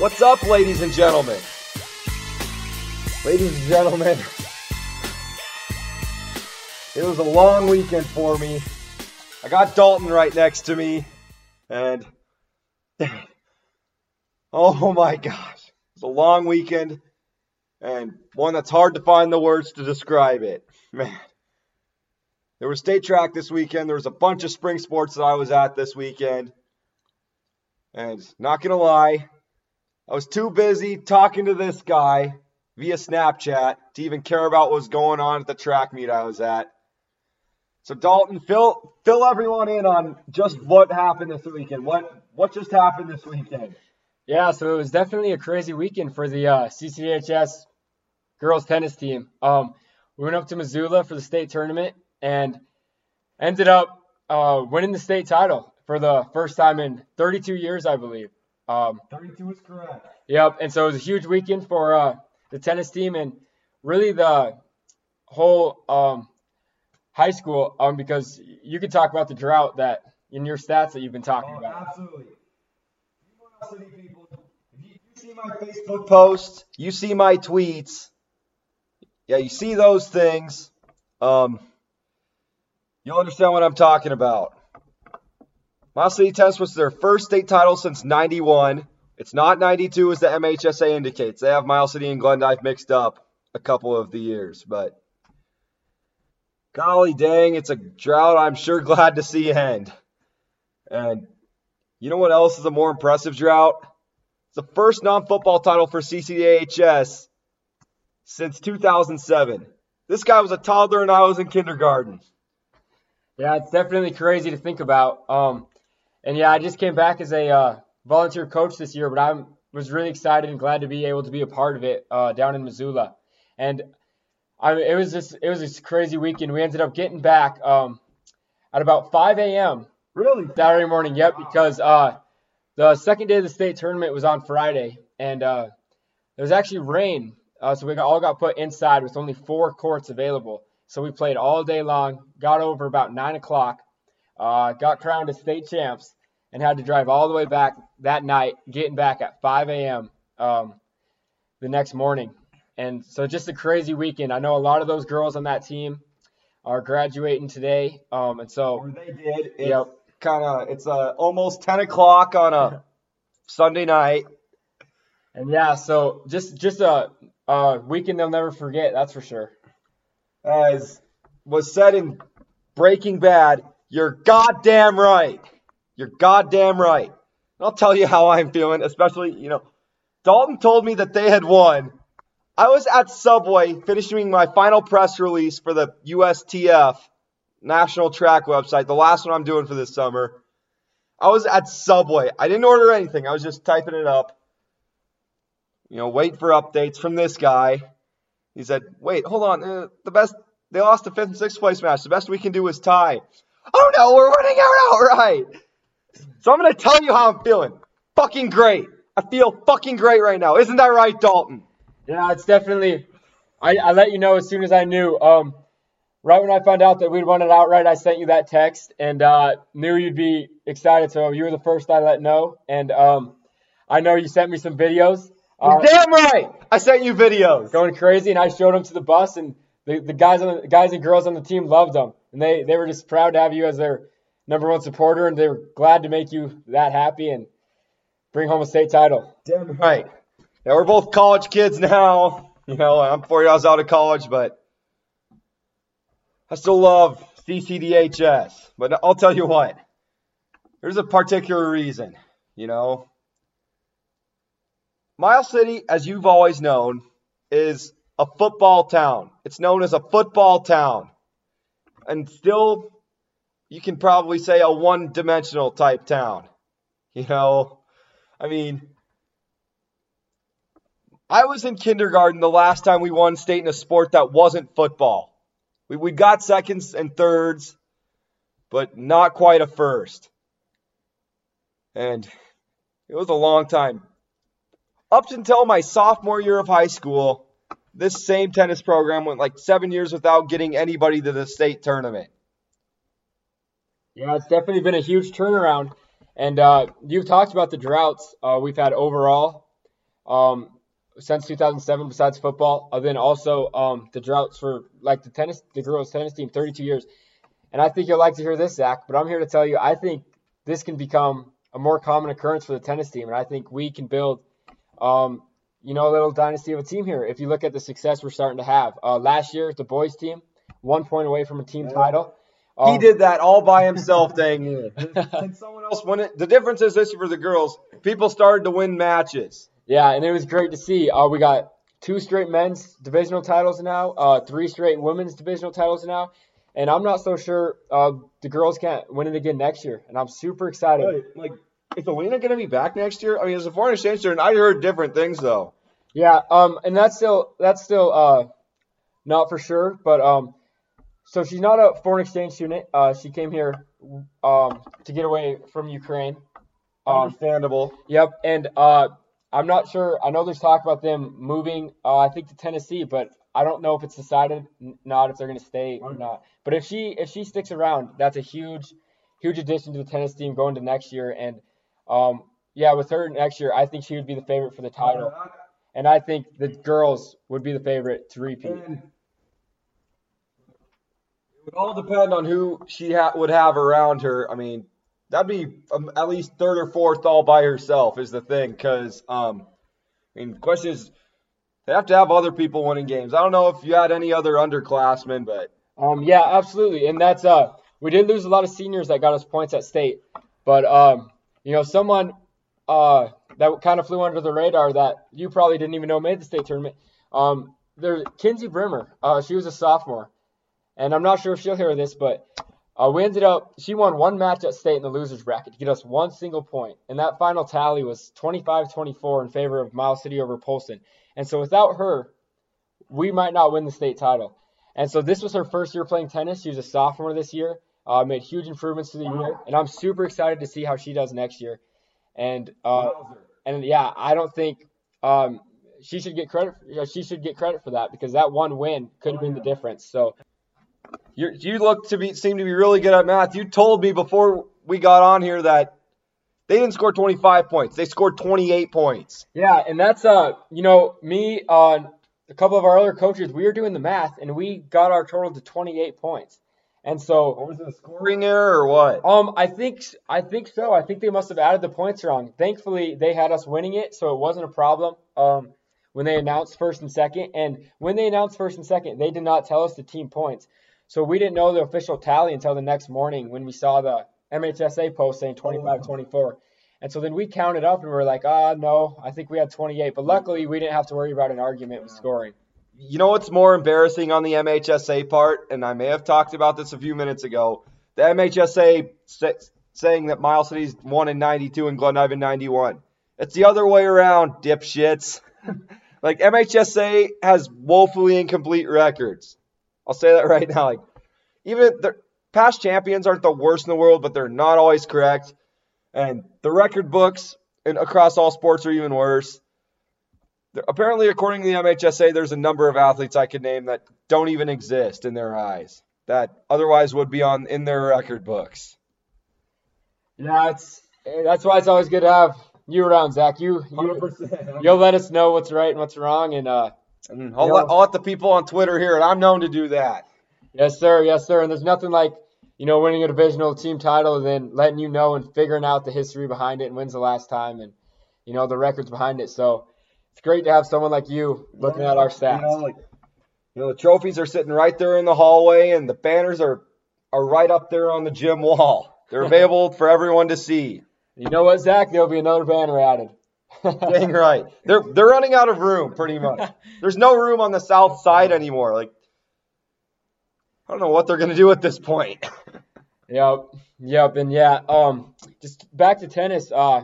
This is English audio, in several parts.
What's up, ladies and gentlemen? Ladies and gentlemen, it was a long weekend for me. I got Dalton right next to me, and oh my gosh, it's a long weekend and one that's hard to find the words to describe it. Man, there was state track this weekend. There was a bunch of spring sports that I was at this weekend, and not gonna lie, I was too busy talking to this guy via Snapchat to even care about what was going on at the track meet I was at. So Dalton, fill fill everyone in on just what happened this weekend. What what just happened this weekend? Yeah, so it was definitely a crazy weekend for the uh, CCHS girls tennis team. Um, we went up to Missoula for the state tournament and ended up uh, winning the state title for the first time in 32 years, I believe. Um, 32 is correct. Yep. And so it was a huge weekend for uh, the tennis team and really the whole um, high school um, because you could talk about the drought that in your stats that you've been talking oh, about. Absolutely. People, you see my Facebook posts, you see my tweets. Yeah, you see those things. Um, you'll understand what I'm talking about. Miles City Tennis was their first state title since 91. It's not 92 as the MHSA indicates. They have Miles City and Glendive mixed up a couple of the years, but golly dang, it's a drought I'm sure glad to see end. And you know what else is a more impressive drought? It's the first non-football title for CCDHS since 2007. This guy was a toddler and I was in kindergarten. Yeah, it's definitely crazy to think about. Um, and yeah, I just came back as a uh, volunteer coach this year, but I was really excited and glad to be able to be a part of it uh, down in Missoula. And I, it was just it was this crazy weekend. We ended up getting back um, at about 5 a.m. Really? Saturday morning. Yep, because uh, the second day of the state tournament was on Friday, and uh, there was actually rain, uh, so we got, all got put inside with only four courts available. So we played all day long. Got over about nine o'clock uh, got crowned as state champs, and had to drive all the way back that night, getting back at 5 a.m. Um, the next morning. And so just a crazy weekend. I know a lot of those girls on that team are graduating today. Um, and so or they did. It's yep. kind of it's uh, almost 10 o'clock on a Sunday night. And yeah, so just just a, a weekend they'll never forget. That's for sure. As was said in Breaking Bad, you're goddamn right. You're goddamn right. And I'll tell you how I'm feeling, especially, you know, Dalton told me that they had won. I was at Subway finishing my final press release for the USTF National Track website, the last one I'm doing for this summer. I was at Subway. I didn't order anything. I was just typing it up. You know, wait for updates from this guy. He said, "Wait, hold on. Uh, the best they lost the fifth and sixth place match. The best we can do is tie." Oh no, we're winning out outright. So I'm gonna tell you how I'm feeling. Fucking great. I feel fucking great right now. Isn't that right, Dalton? Yeah, it's definitely. I, I let you know as soon as I knew. Um, right when I found out that we'd won it outright, I sent you that text and uh, knew you'd be excited. So you were the first I let know, and um, I know you sent me some videos. Uh, damn right, I sent you videos. Going crazy, and I showed them to the bus, and the, the guys on the guys and girls on the team loved them and they they were just proud to have you as their number one supporter, and they were glad to make you that happy and bring home a state title. Damn right. Yeah, we're both college kids now. You know, I'm four years out of college, but I still love CCDHS. But I'll tell you what, there's a particular reason. You know, Miles City, as you've always known, is a football town. It's known as a football town and still you can probably say a one dimensional type town. You know, I mean, I was in kindergarten the last time we won state in a sport that wasn't football. We, we got seconds and thirds, but not quite a first. And it was a long time. Up until my sophomore year of high school, this same tennis program went like seven years without getting anybody to the state tournament. Yeah, it's definitely been a huge turnaround. And uh, you've talked about the droughts uh, we've had overall um, since 2007 besides football. Uh, then also um, the droughts for like the tennis, the girls tennis team, 32 years. And I think you'll like to hear this, Zach. But I'm here to tell you, I think this can become a more common occurrence for the tennis team, and I think we can build, um, you know, a little dynasty of a team here. If you look at the success we're starting to have, uh, last year the boys team, one point away from a team title. He Um, did that all by himself, dang it. And someone else won it. The difference is this for the girls, people started to win matches. Yeah, and it was great to see. Uh, we got two straight men's divisional titles now, uh, three straight women's divisional titles now, and I'm not so sure uh, the girls can't win it again next year. And I'm super excited. Right. Like, is Alina going to be back next year? I mean, as a foreign exchange student, I heard different things, though. Yeah, um, and that's still that's still uh, not for sure, but um, so she's not a foreign exchange student. Uh, she came here um to get away from Ukraine. Um, Understandable. Yep, and uh, I'm not sure. I know there's talk about them moving. Uh, I think to Tennessee, but I don't know if it's decided n- not if they're going to stay or not. But if she if she sticks around, that's a huge huge addition to the tennis team going to next year. And um, yeah, with her next year, I think she would be the favorite for the title, and I think the girls would be the favorite to repeat. And it would all depend on who she ha- would have around her. I mean, that'd be um, at least third or fourth all by herself is the thing. Because, um, I mean, the question is, they have to have other people winning games. I don't know if you had any other underclassmen, but Um, yeah, absolutely, and that's uh, we did lose a lot of seniors that got us points at state, but um, you know, someone uh that kind of flew under the radar that you probably didn't even know made the state tournament. Um, there's Kinsey Brimmer. Uh, she was a sophomore, and I'm not sure if she'll hear this, but uh, we ended up she won one match at state in the losers bracket to get us one single point. point, and that final tally was 25-24 in favor of Miles City over Polson. And so without her, we might not win the state title. And so this was her first year playing tennis. She was a sophomore this year. Uh, made huge improvements to the year, and I'm super excited to see how she does next year. And uh, and yeah, I don't think um, she should get credit. She should get credit for that because that one win could have been the difference. So you you look to be seem to be really good at math. You told me before we got on here that they didn't score 25 points. They scored 28 points. yeah, and that's uh, you know, me on a couple of our other coaches, we were doing the math, and we got our total to 28 points. And so was it, a scoring error or what? Um, I think I think so. I think they must have added the points wrong. Thankfully, they had us winning it, so it wasn't a problem. Um, when they announced first and second, and when they announced first and second, they did not tell us the team points, so we didn't know the official tally until the next morning when we saw the MHSA post saying 25-24. And so then we counted up and we were like, ah, no, I think we had 28. But luckily, we didn't have to worry about an argument with scoring. You know what's more embarrassing on the MHSA part, and I may have talked about this a few minutes ago. The MHSA sa- saying that Miles City's won in 92 and Glendive in 91. It's the other way around, dipshits. like MHSA has woefully incomplete records. I'll say that right now. Like even the past champions aren't the worst in the world, but they're not always correct. And the record books and across all sports are even worse. There- Apparently, according to the MHSA, there's a number of athletes I could name that don't even exist in their eyes that otherwise would be on in their record books. Yeah, it's that's why it's always good to have you around, Zach. You, you you'll let us know what's right and what's wrong, and uh, And I'll, let, I'll let the people on Twitter hear it. I'm known to do that. yes, sir, yes, sir. And there's nothing like you know winning a divisional team title and then letting you know and figuring out the history behind it and when's the last time and you know the records behind it. So it's great to have someone like you looking at our stats. You know, like, you know, the trophies are sitting right there in the hallway, and the banners are are right up there on the gym wall. They're available for everyone to see. You know what, Zach? There'll be another banner added. Dang right. They're they're running out of room pretty much. There's no room on the south side anymore. Like I don't know what they're gonna do at this point. Yep, yep, and yeah. Um, just back to tennis. Uh,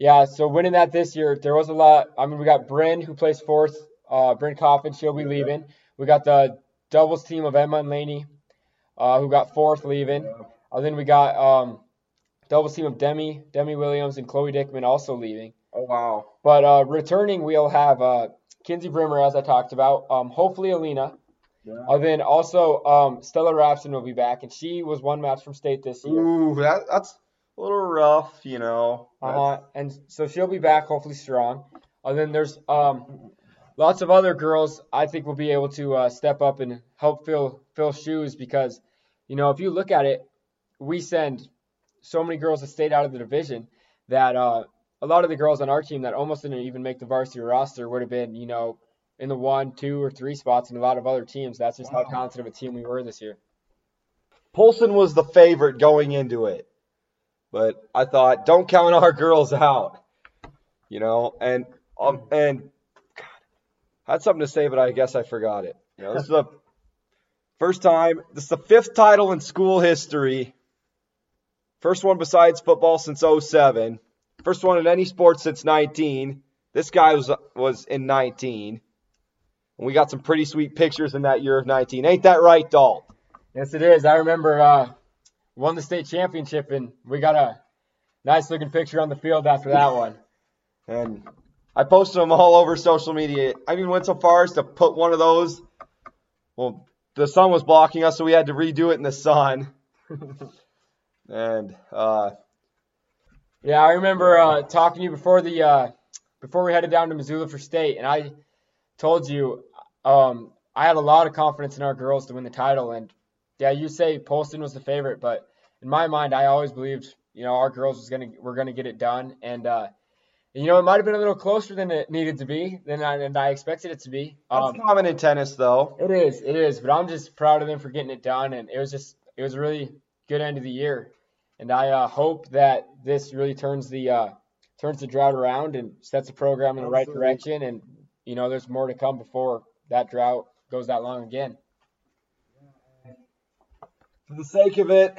yeah. So winning that this year, there was a lot. I mean, we got Bryn who plays fourth. Uh, Bryn Coffin, she'll be leaving. We got the doubles team of Emma and Laney, uh, who got fourth leaving. And then we got um, doubles team of Demi, Demi Williams, and Chloe Dickman also leaving. Oh wow. But uh, returning, we'll have uh, Kinsey Brimmer, as I talked about. Um, hopefully, Alina. Yeah. And then also um, Stella Rapson will be back, and she was one match from state this year. Ooh, that that's a little rough, you know. Uh-huh. And so she'll be back, hopefully strong. And then there's um, lots of other girls I think will be able to uh, step up and help fill fill shoes because you know if you look at it, we send so many girls to state out of the division that uh, a lot of the girls on our team that almost didn't even make the varsity roster would have been you know in the one, two, or three spots in a lot of other teams. That's just wow. how talented of a team we were this year. Polson was the favorite going into it, but I thought don't count our girls out, you know, and um, and God, I had something to say, but I guess I forgot it. You know, this is the first time. This is the fifth title in school history. First one besides football since 07. First one in any sport since 19. This guy was was in 19. And we got some pretty sweet pictures in that year of 19. Ain't that right, Dalt? Yes, it is. I remember uh, won the state championship, and we got a nice looking picture on the field after that one. And I posted them all over social media. I even went so far as to put one of those. Well, the sun was blocking us, so we had to redo it in the sun. and uh, yeah, I remember uh, talking to you before the uh, before we headed down to Missoula for state, and I told you um, I had a lot of confidence in our girls to win the title. And yeah, you say Polson was the favorite, but in my mind, I always believed you know our girls was gonna were gonna get it done. And uh, you know, it might have been a little closer than it needed to be, than I, than I expected it to be. Um, That's common in tennis, though. It is, it is. But I'm just proud of them for getting it done, and it was just, it was a really good end of the year. And I uh, hope that this really turns the uh, turns the drought around and sets the program in the Absolutely. right direction. And you know, there's more to come before that drought goes that long again. For the sake of it,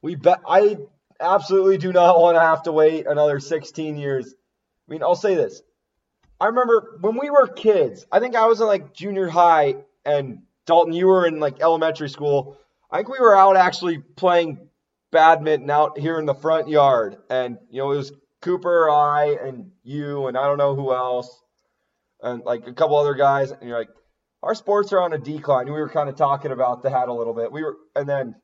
we bet I absolutely do not want to have to wait another 16 years. I mean, I'll say this. I remember when we were kids, I think I was in like junior high and Dalton, you were in like elementary school. I think we were out actually playing badminton out here in the front yard. And, you know, it was Cooper, I, and you, and I don't know who else and like a couple other guys, and you're like, our sports are on a decline. We were kind of talking about that a little bit. We were, and then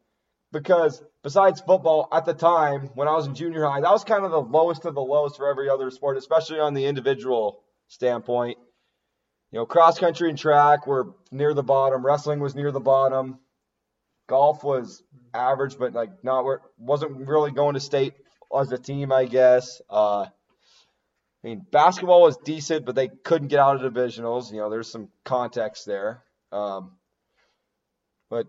because besides football at the time when I was in junior high, that was kind of the lowest of the lowest for every other sport, especially on the individual standpoint. You know, cross country and track were near the bottom. Wrestling was near the bottom. Golf was average, but like not where wasn't really going to state as a team, I guess. Uh, I mean, basketball was decent, but they couldn't get out of divisionals. You know, there's some context there. Um, but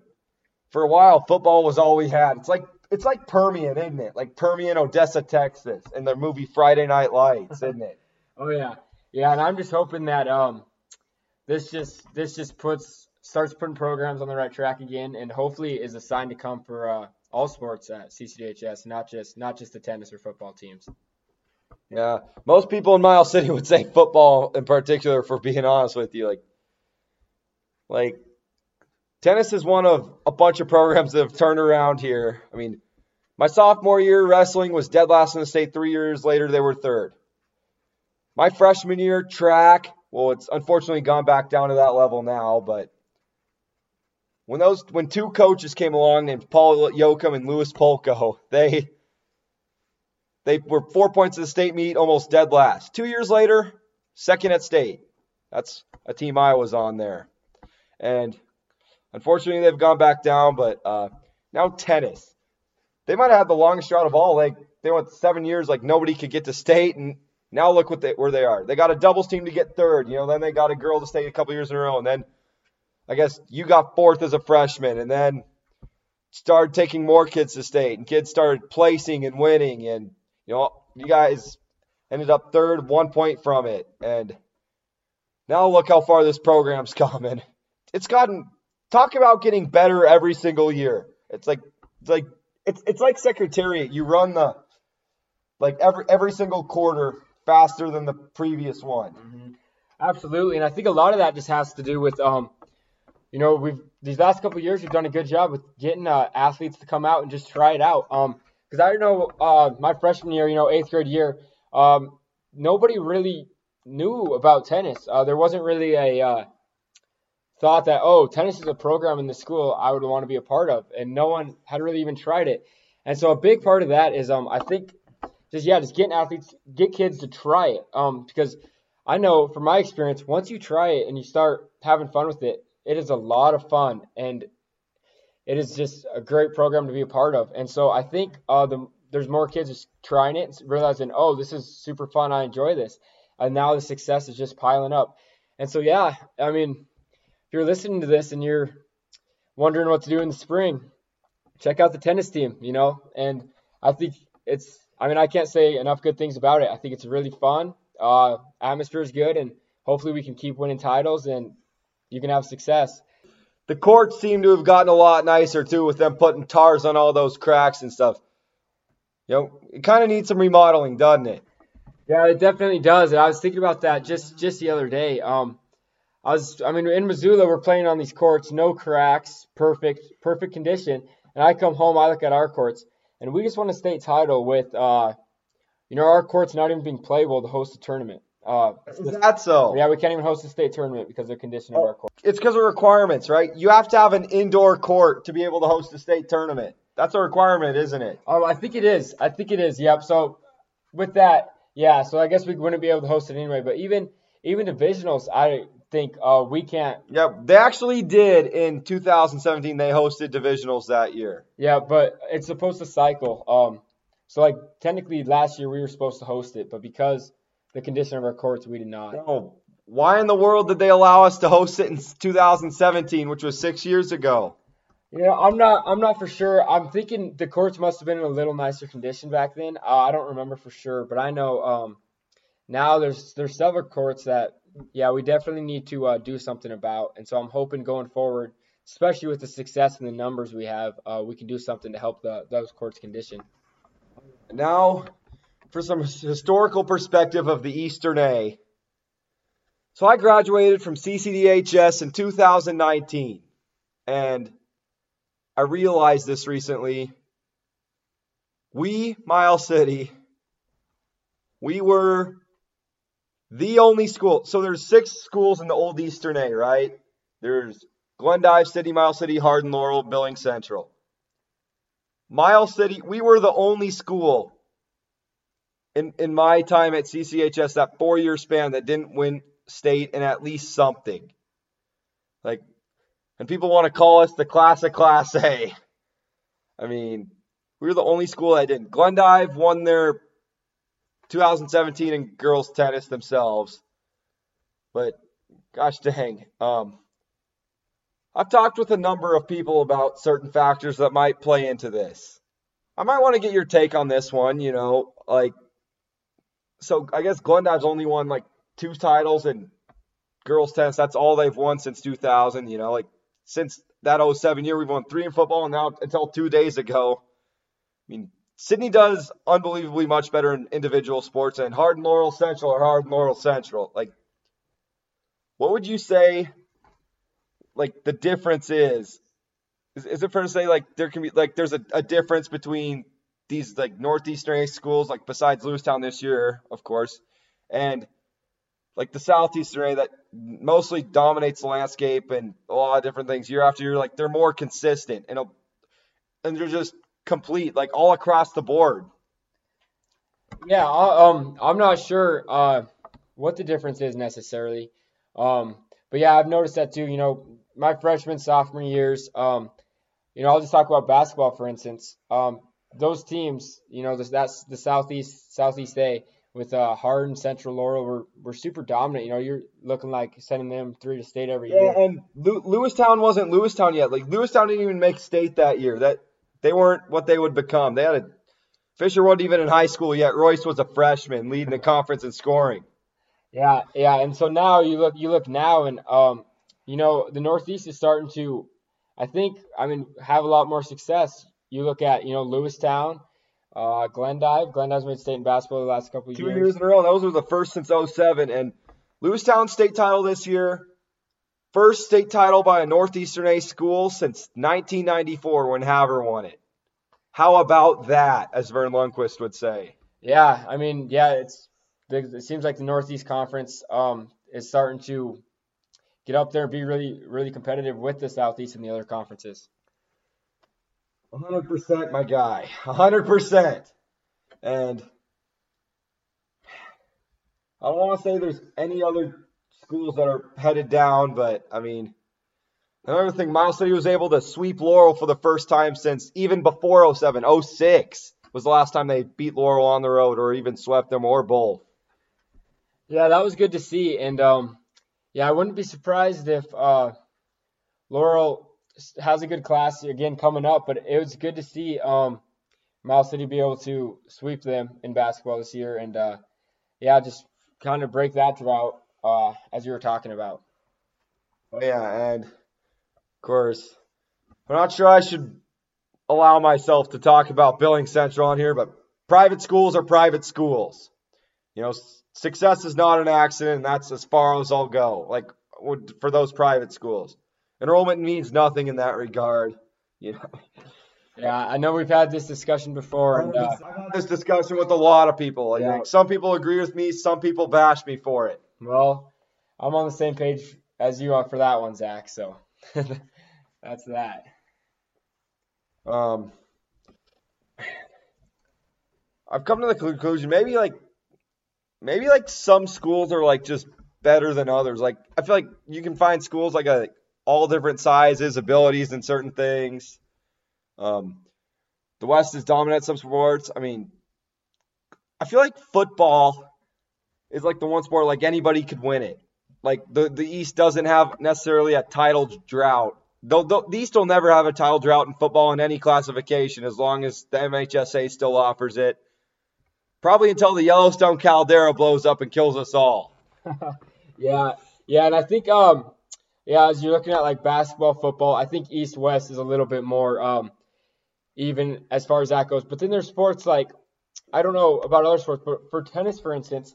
for a while, football was all we had. It's like it's like Permian, isn't it? Like Permian, Odessa, Texas, in the movie Friday Night Lights, isn't it? oh yeah, yeah. And I'm just hoping that um, this just this just puts starts putting programs on the right track again, and hopefully is a sign to come for uh, all sports at CCDHS, not just not just the tennis or football teams. Yeah, most people in Miles City would say football in particular. For being honest with you, like, like tennis is one of a bunch of programs that have turned around here. I mean, my sophomore year, wrestling was dead last in the state. Three years later, they were third. My freshman year, track. Well, it's unfortunately gone back down to that level now, but when those when two coaches came along named Paul Yoakum and Louis Polko, they they were four points in the state meet, almost dead last. Two years later, second at state. That's a team I was on there. And unfortunately, they've gone back down, but uh, now tennis. They might have had the longest drought of all. Like they went seven years, like nobody could get to state, and now look what they, where they are. They got a doubles team to get third. You know, then they got a girl to state a couple years in a row, and then I guess you got fourth as a freshman, and then started taking more kids to state, and kids started placing and winning, and you know, you guys ended up third, one point from it. And now look how far this program's coming. It's gotten talk about getting better every single year. It's like it's like it's it's like secretariat. You run the like every every single quarter faster than the previous one. Mm-hmm. Absolutely, and I think a lot of that just has to do with um, you know, we've these last couple years we've done a good job with getting uh, athletes to come out and just try it out. Um, because I know uh, my freshman year, you know, eighth grade year, um, nobody really knew about tennis. Uh, there wasn't really a uh, thought that oh, tennis is a program in the school I would want to be a part of, and no one had really even tried it. And so a big part of that is um, I think just yeah, just getting athletes, get kids to try it. Um, because I know from my experience, once you try it and you start having fun with it, it is a lot of fun and it is just a great program to be a part of. And so I think uh, the, there's more kids just trying it, realizing, oh, this is super fun. I enjoy this. And now the success is just piling up. And so, yeah, I mean, if you're listening to this and you're wondering what to do in the spring, check out the tennis team, you know, and I think it's, I mean, I can't say enough good things about it. I think it's really fun. Uh, atmosphere is good, and hopefully we can keep winning titles and you can have success. The courts seem to have gotten a lot nicer too, with them putting tars on all those cracks and stuff. You know, it kind of needs some remodeling, doesn't it? Yeah, it definitely does. And I was thinking about that just just the other day. Um, I was, I mean, in Missoula, we're playing on these courts, no cracks, perfect, perfect condition. And I come home, I look at our courts, and we just won a state title with, uh, you know, our court's not even being playable to host a tournament. Uh, Is that so? yeah, we can't even host a state tournament because of the condition of our court. It's because of requirements, right? You have to have an indoor court to be able to host a state tournament. That's a requirement, isn't it? Oh, I think it is. I think it is. Yep. So with that, yeah. So I guess we wouldn't be able to host it anyway. But even even divisionals, I think uh, we can't. Yep, they actually did in 2017. They hosted divisionals that year. Yeah, but it's supposed to cycle. Um, so like technically last year we were supposed to host it, but because the condition of our courts, we did not. Oh, why in the world did they allow us to host it in 2017, which was six years ago? You know, I'm not. I'm not for sure. I'm thinking the courts must have been in a little nicer condition back then. Uh, I don't remember for sure, but I know um, now there's there's several courts that yeah we definitely need to uh, do something about. And so I'm hoping going forward, especially with the success and the numbers we have, uh, we can do something to help the those courts condition. Now, for some historical perspective of the Eastern A. So I graduated from CCDHS in 2019, and I realized this recently. We, Mile City, we were the only school. So there's six schools in the old Eastern A, right? There's Glendive City, Mile City, Hardin, Laurel, Billings Central. Mile City, we were the only school in, in my time at CCHS, that four year span that didn't win state in at least something. Like, and people want to call us the class of Class A. I mean, we were the only school that didn't. Glendive won their 2017 in girls tennis themselves, but gosh dang, um, I've talked with a number of people about certain factors that might play into this. I might want to get your take on this one. You know, like, so I guess Glendive's only won like two titles in girls tennis. That's all they've won since 2000. You know, like since that 07 year, we've won three in football, and now until two days ago, I mean, Sidney does unbelievably much better in individual sports, and Hardin Laurel Central or Hardin Laurel Central. Like, what would you say? Like the difference is, is, is it fair to say like there can be like there's a, a difference between these like northeastern schools, like besides Lewistown this year, of course, and like the southeastern A that mostly dominates the landscape and a lot of different things year after year. Like they're more consistent and and they're just complete, like all across the board. Yeah, I- um, I'm not sure uh, what the difference is necessarily. Um, but yeah, I've noticed that too. You know, my freshman, sophomore years, um, you know, I'll just talk about basketball, for instance. Um, those teams, you know, this, that's the Southeast, Southeast A with uh, Hardin, Central, Laurel, were, were super dominant. You know, you're looking like sending them three to state every year. Yeah, and Lew- Lewistown wasn't Lewistown yet. Like Lewistown didn't even make state that year. That they weren't what they would become. They had a Fisher wasn't even in high school yet. Royce was a freshman leading the conference in scoring. Yeah, yeah, and so now you look you look now and um you know the Northeast is starting to I think I mean have a lot more success. You look at you know Lewistown, uh, Glendive. Glendive's made state in basketball the last couple of Two years. years in a row. Those were the first since 07. And Lewistown state title this year. First state title by a Northeastern A school since 1994 when Havre won it. How about that, as Verne Lundquist would say? Yeah, I mean yeah, it's it seems like the Northeast Conference um is starting to get up there and be really really competitive with the Southeast and the other conferences. 100%, my guy. 100%. And I don't want to say there's any other schools that are headed down, but I mean, another thing, Miles City was able to sweep Laurel for the first time since even before 07, 06 was the last time they beat Laurel on the road or even swept them or both. Yeah, that was good to see, and um, yeah, I wouldn't be surprised if uh, Laurel has a good class again coming up, but it was good to see um, Miles City be able to sweep them in basketball this year, and uh, yeah, just kind of break that drought uh, as you were talking about. Oh, yeah, and of course, I'm not sure I should allow myself to talk about Billing Central on here, but private schools are private schools. You know, success is not an accident, and that's as far as I'll go. Like for those private schools, enrollment means nothing in that regard. You know. Yeah, I know we've had this discussion before. And, uh, I've had this discussion with a lot of people. I Yeah. think some people agree with me, some people bash me for it. well, I'm on the same page as you are for that one, Zach. So that's that. Um, I've come to the conclusion maybe like maybe like some schools are like just better than others. Like I feel like you can find schools like a all different sizes, abilities and certain things. Um, the West is dominant at some sports. I mean, I feel like football is like the one sport like anybody could win it. Like the the East doesn't have necessarily a title drought. Though, though the East will never have a title drought in football in any classification as long as the MHSA still offers it. Probably until the Yellowstone caldera blows up and kills us all. Yeah, yeah, and I think um, yeah, as you're looking at like basketball, football, I think East West is a little bit more um, even as far as that goes. But then there's sports like I don't know about other sports, but for tennis, for instance,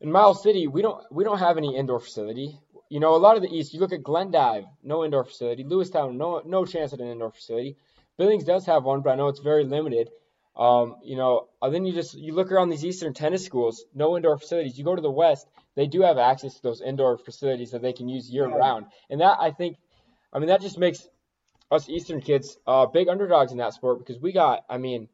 in Miles City, we don't we don't have any indoor facility. You know, a lot of the East, you look at Glendive, no indoor facility. Lewistown, no no chance at an indoor facility. Billings does have one, but I know it's very limited. Um, you know, and then you just you look around these Eastern tennis schools, no indoor facilities. You go to the West, they do have access to those indoor facilities that they can use year round, and that I think, I mean, that just makes us Eastern kids uh, big underdogs in that sport because we got, I mean,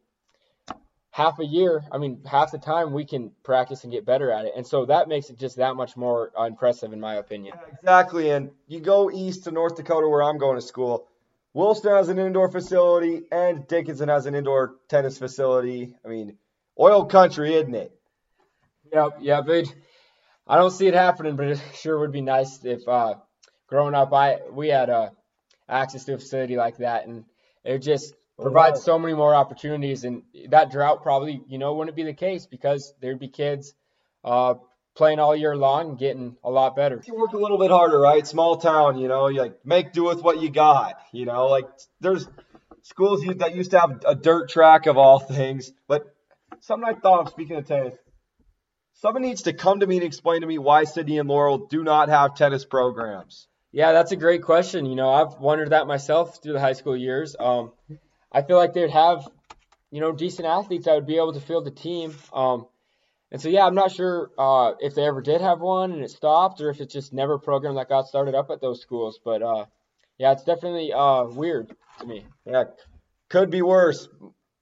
half a year, I mean, half the time we can practice and get better at it, and so that makes it just that much more uh, impressive in my opinion. Exactly, and you go east to North Dakota where I'm going to school. Williston has an indoor facility, and Dickinson has an indoor tennis facility. I mean, oil country, isn't it? Yep, yeah, but I don't see it happening, but it sure would be nice if uh, growing up I we had uh, access to a facility like that, and it just provides so many more opportunities. And that drought probably, you know, wouldn't be the case because there'd be kids uh, playing all year long and getting a lot better. You work a little bit harder, right? Small town, you know, you like make do with what you got. You know, like there's schools that used to have a dirt track of all things, but something I thought of speaking of tennis. Someone needs to come to me and explain to me why Sidney and Laurel do not have tennis programs. Yeah, that's a great question. You know, I've wondered that myself through the high school years. Um, I feel like they'd have, you know, decent athletes that would be able to field the team. Um, and so, yeah, I'm not sure uh, if they ever did have one and it stopped, or if it's just never a program that got started up at those schools. But uh, yeah, it's definitely uh, weird to me. Yeah, could be worse.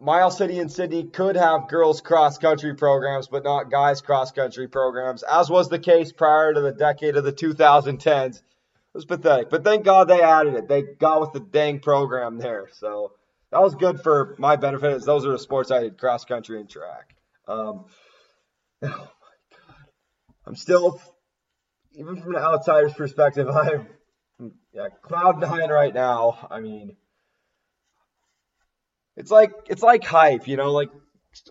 Miles City and Sidney could have girls cross country programs, but not guys cross country programs, as was the case prior to the decade of the 2010s. It was pathetic, but thank God they added it. They got with the dang program there, so that was good for my benefit. As those are the sports I did: cross country and track. Um, oh my God, I'm still, even from an outsider's perspective, I'm yeah cloud nine right now. I mean. It's like it's like hype, you know, like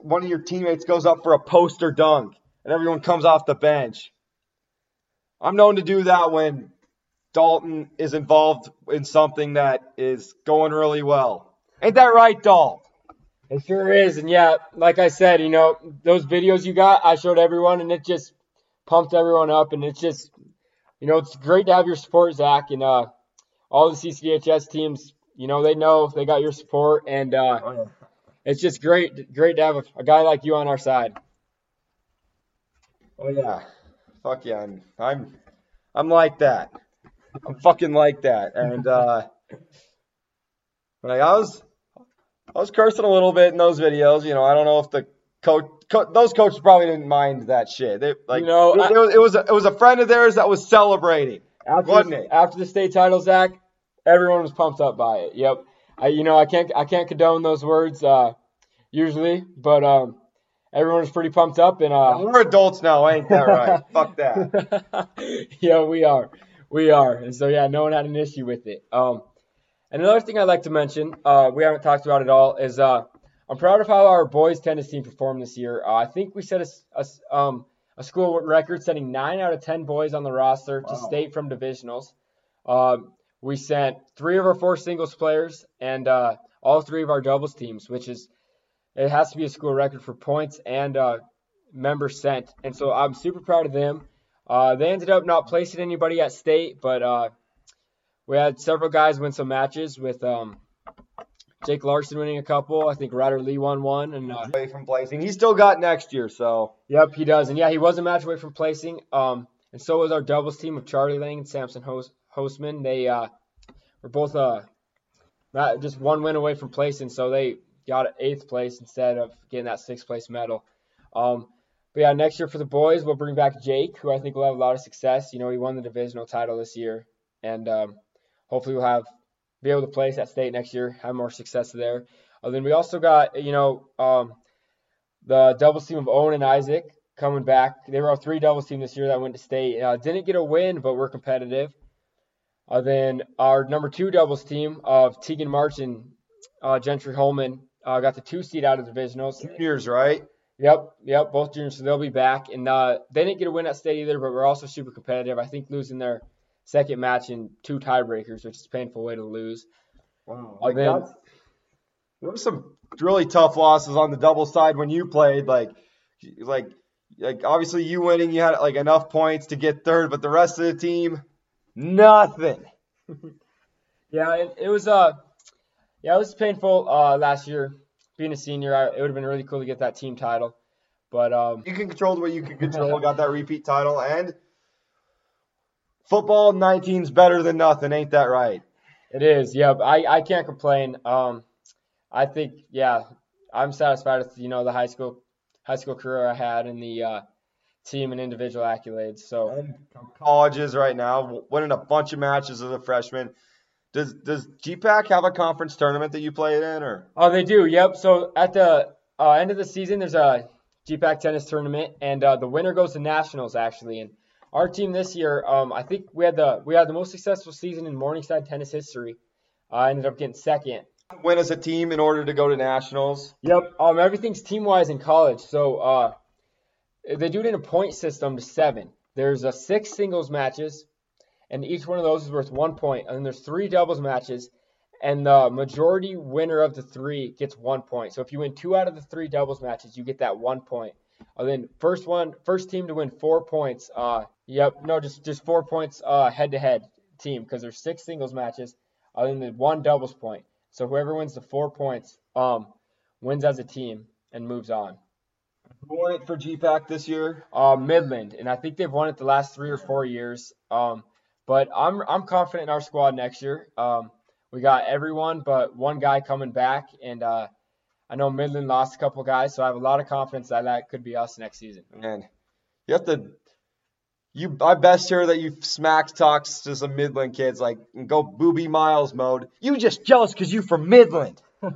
one of your teammates goes up for a poster dunk and everyone comes off the bench. I'm known to do that when Dalton is involved in something that is going really well. Ain't that right, Dalton? It sure is. And yeah, like I said, you know, those videos you got, I showed everyone, and it just pumped everyone up. And it's just, you know, it's great to have your support, Zach. And uh, all the CCDHS teams, you know, they know they got your support. And uh, Oh yeah. it's just great, great to have a, a guy like you on our side. Oh yeah. Fuck yeah. I'm I'm I'm like that. I'm fucking like that. And uh like I was I was cursing a little bit in those videos, you know, I don't know if the coach, co- those coaches probably didn't mind that shit. They like You know, it, I- it was it was a, it was a friend of theirs that was celebrating. After, Wasn't the, it? after the state title, Zach, everyone was pumped up by it. Yep. I, you know, I can't I can't condone those words uh, usually, but um, everyone was pretty pumped up, and uh, We're adults now, ain't that right? Fuck that. yeah, we are. We are. And so, yeah, no one had an issue with it. Um, and another thing I'd like to mention, uh, we haven't talked about at all, is uh, I'm proud of how our boys tennis team performed this year. Uh, I think we set a, a um, a school record, setting nine out of 10 boys on the roster to state from divisionals. Um, we sent three of our four singles players and uh, all three of our doubles teams, which is it has to be a school record for points and uh, members sent. And so I'm super proud of them. Uh, they ended up not placing anybody at state, but uh, we had several guys win some matches with um, Jake Larson winning a couple. I think Ryder Lee won one, and uh, Away from placing, he still got next year, so Yep, he does. And yeah, he was a match away from placing. Um, and so was our doubles team of Charlie Lang and Samson Host- Hostman. They uh, were both uh, not just one win away from placing, so they got eighth place instead of getting that sixth place medal. Um, but yeah, next year for the boys, we'll bring back Jake, who I think will have a lot of success. You know, he won the divisional title this year, and um, hopefully we'll have be able to place at state next year, have more success there. Uh, then we also got, you know, um, the double team of Owen and Isaac coming back. They were a three doubles team this year that went to state. Uh, didn't get a win, but we're competitive. Uh, then our number two doubles team of Tegan March and uh, Gentry Holman uh, got the two seed out of the divisionals. juniors, right? Yep, yep, both juniors, so they'll be back. And uh, they didn't get a win at state either, but we're also super competitive. I think losing their second match in two tiebreakers, which is a painful way to lose. Wow. Like then- there were some really tough losses on the double side when you played. Like, like, like obviously you winning, you had like enough points to get third, but the rest of the team, nothing. Yeah, it, it was uh, yeah, it was painful uh, last year. Being a senior, I, it would have been really cool to get that team title, but um, You can control what you can control. got that repeat title, and football 19's better than nothing, ain't that right? it is. Yeah, I I can't complain. Um, I think yeah, I'm satisfied with you know the high school high school career I had and the uh, team and individual accolades. So And colleges right now, winning a bunch of matches as a freshman. Does does GPAC have a conference tournament that you played in, or Oh, they do. Yep. So at the uh, end of the season, there's a GPAC tennis tournament, and uh, the winner goes to nationals actually. And our team this year, um, I think we had the we had the most successful season in Morningside tennis history. I ended up getting second. win as a team in order to go to nationals? Yep. Um, everything's team wise in college. So uh, they do it in a point system to seven. There's a six singles matches, and each one of those is worth one point. And then there's three doubles matches, and the majority winner of the three gets one point. So if you win two out of the three doubles matches, you get that one point. And then first one, first team to win four points. Uh, yep. No, just just four points. Uh, head to head team because there's six singles matches, other than the one doubles point. So whoever wins the four points, um, wins as a team and moves on. Who won it for GPAC this year? Uh, Midland, and I think they've won it the last three or four years. Um, but I'm I'm confident in our squad next year. Um, we got everyone but one guy coming back, and uh, I know Midland lost a couple guys, so I have a lot of confidence that that could be us next season. Man, you have to. You, I best hear that you smack talks to some Midland kids, like go Boobie Miles mode. You just jealous because you from Midland.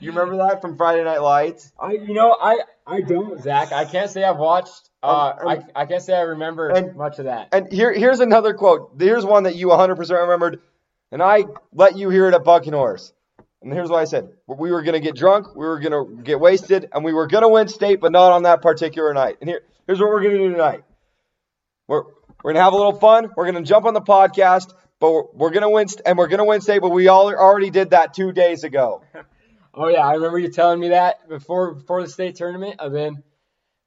You remember that from Friday Night Lights? I you know I I don't Zach. I can't say I've watched. Uh, Um, um, I I can't say I remember and- much of that. And here, here's another quote. Here's one that you 100% remembered, and I let you hear it at Bucking Horse. And here's what I said: We were gonna get drunk, we were gonna get wasted, and we were gonna win state, but not on that particular night. And here, here's what we're gonna do tonight. We're we're gonna have a little fun. We're gonna jump on the podcast, but we're, we're gonna win, and we're gonna win state. But we all already did that two days ago. Oh yeah, I remember you telling me that before before the state tournament, and then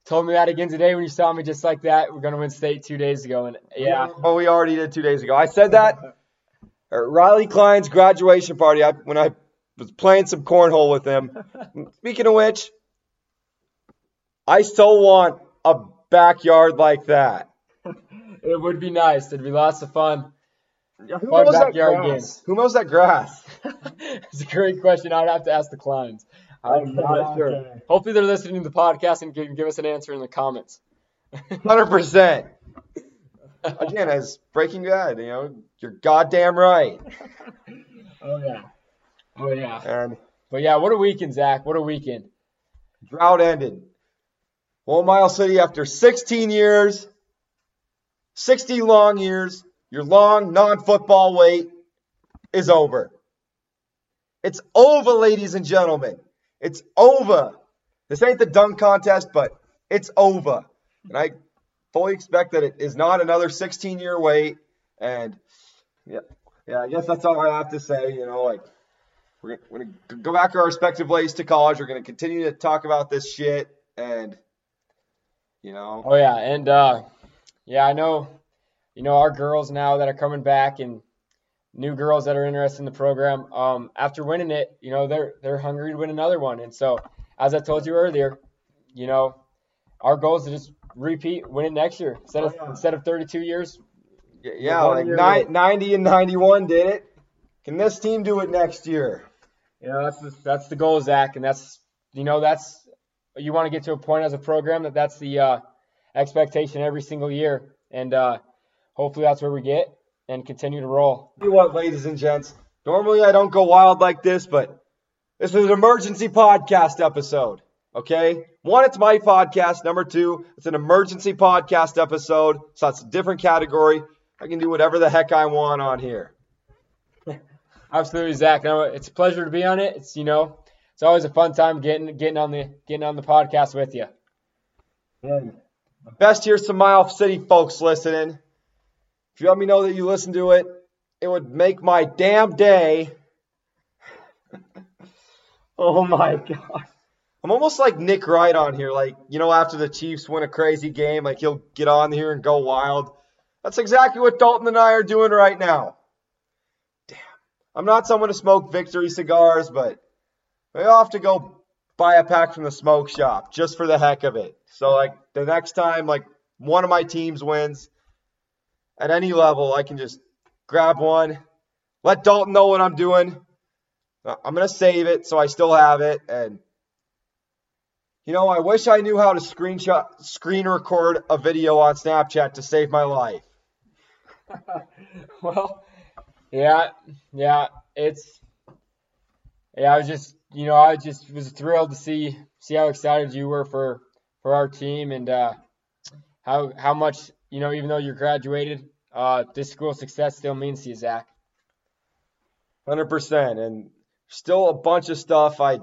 told me that again today when you saw me just like that. We're gonna win state two days ago, and yeah, But we already did two days ago. I said that at Riley Klein's graduation party I, when I was playing some cornhole with him. Speaking of which, I still want a backyard like that. it would be nice. It'd be lots of fun. Yeah, who Fun mows that backyard grass? Who mows that grass? it's a great question. I'd have to ask the Kleins. I'm not sure. Okay. Hopefully they're listening to the podcast and can give us an answer in the comments. Hundred percent. Again, as Breaking Bad, you know, you're goddamn right. oh yeah. Oh yeah. And But yeah, what a weekend, Zach. What a weekend. drought ended. One Mile City, after 16 years, 60 long years, your long non-football wait is over. It's over, ladies and gentlemen. It's over. This ain't the dunk contest, but it's over. And I fully expect that it is not another 16 year wait. And yeah, yeah, I guess that's all I have to say. You know, like we're we're gonna go back to our respective ways to college. We're gonna continue to talk about this shit, and you know, Oh yeah, and uh, yeah, I know, you know, our girls now that are coming back and new girls that are interested in the program. Um, after winning it, you know, they're they're hungry to win another one. And so, as I told you earlier, you know, our goal is to just repeat, win it next year instead of Oh, yeah. instead of 32 years. yeah, like year ni- 90 and 91 did it. Can this team do it next year? You know, that's the, that's the goal, Zach, and that's you know that's you want to get to a point as a program that that's the uh, expectation every single year, and uh, hopefully that's where we get and continue to roll. You what, ladies and gents. Normally I don't go wild like this, but this is an emergency podcast episode. Okay? One, it's my podcast. Number two, it's an emergency podcast episode. So that's a different category. I can do whatever the heck I want on here. Absolutely, Zach. No, it's a pleasure to be on it. It's you know, it's always a fun time getting getting on the getting on the podcast with you. And best here's some Miles City folks listening. If you let me know that you listen to it, it would make my damn day. oh my god. I'm almost like Nick Wright on here. Like, you know, after the Chiefs win a crazy game, like he'll get on here and go wild. That's exactly what Dalton and I are doing right now. Damn. I'm not someone to smoke victory cigars, but we all have to go buy a pack from the smoke shop just for the heck of it. So like the next time like one of my teams wins at any level, I can just grab one, let Dalton know what I'm doing. Uh, I'm gonna save it so I still have it, and you know I wish I knew how to screenshot, screen record a video on Snapchat to save my life. well, yeah, yeah, it's yeah. I was just you know I just was thrilled to see see how excited you were for for our team and uh, how how much you know even though you're graduated, uh, this school success still means to you, Zach. Hundred percent, and still a bunch of stuff I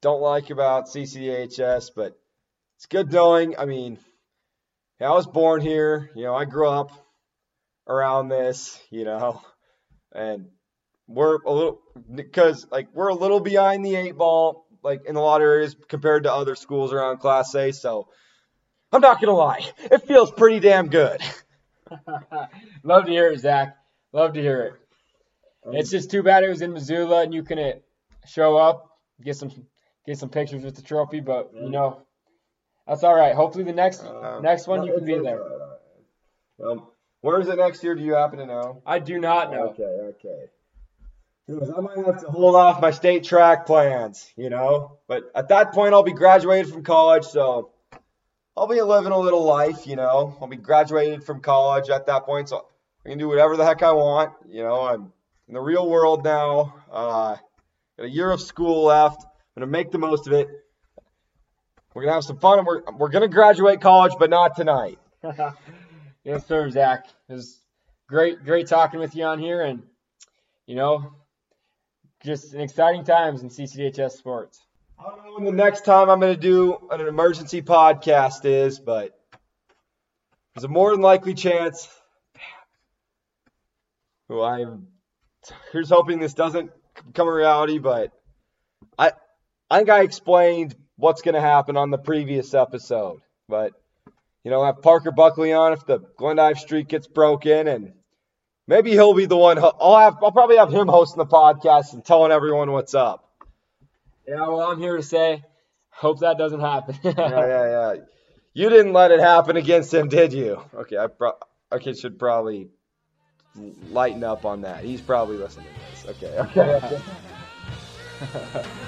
don't like about CCHS, but it's good knowing. I mean, yeah, I was born here. You know, I grew up around this. You know, and we're a little because like we're a little behind the eight ball, like in a lot of areas compared to other schools around Class A. So I'm not gonna lie, it feels pretty damn good. Love to hear it, Zach. Love to hear it. It's just too bad it was in Missoula and you couldn't show up, get some get some pictures with the trophy, but you know, that's all right. Hopefully the next Uh, next one no, you can be there. Um, where is it next year? Do you happen to know? I do not know. Okay, okay. I might have to hold off my state track plans, you know. But at that point, I'll be graduated from college, so I'll be living a little life, you know. I'll be graduated from college at that point, so I can do whatever the heck I want. You know, I'm in the real world now. Uh, got a year of school left. I'm gonna make the most of it. We're gonna have some fun, and we're we're gonna graduate college, but not tonight. yes, sir, Zach. It was great, great talking with you on here, and you know, just an exciting times in CCHS sports. I don't know when the next time I'm going to do an emergency podcast is, but there's a more than likely chance. Well, I'm here's hoping this doesn't become a reality, but I I think I explained what's going to happen on the previous episode. But you know, have Parker Buckley on if the Glendive streak gets broken, and maybe he'll be the one. ho- I'll have I'll probably have him hosting the podcast and telling everyone what's up. Yeah, well, I'm here to say, hope that doesn't happen. yeah, yeah, yeah. You didn't let it happen against him, did you? Okay, I pro- okay should probably lighten up on that. He's probably listening to this. Okay, okay. okay.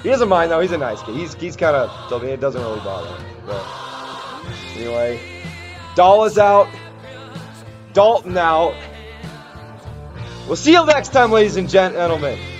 he doesn't mind though. He's a nice kid. He's he's kind of it doesn't really bother him. But anyway, Dahl is out. Dalton out. We'll see you next time, ladies and gentlemen.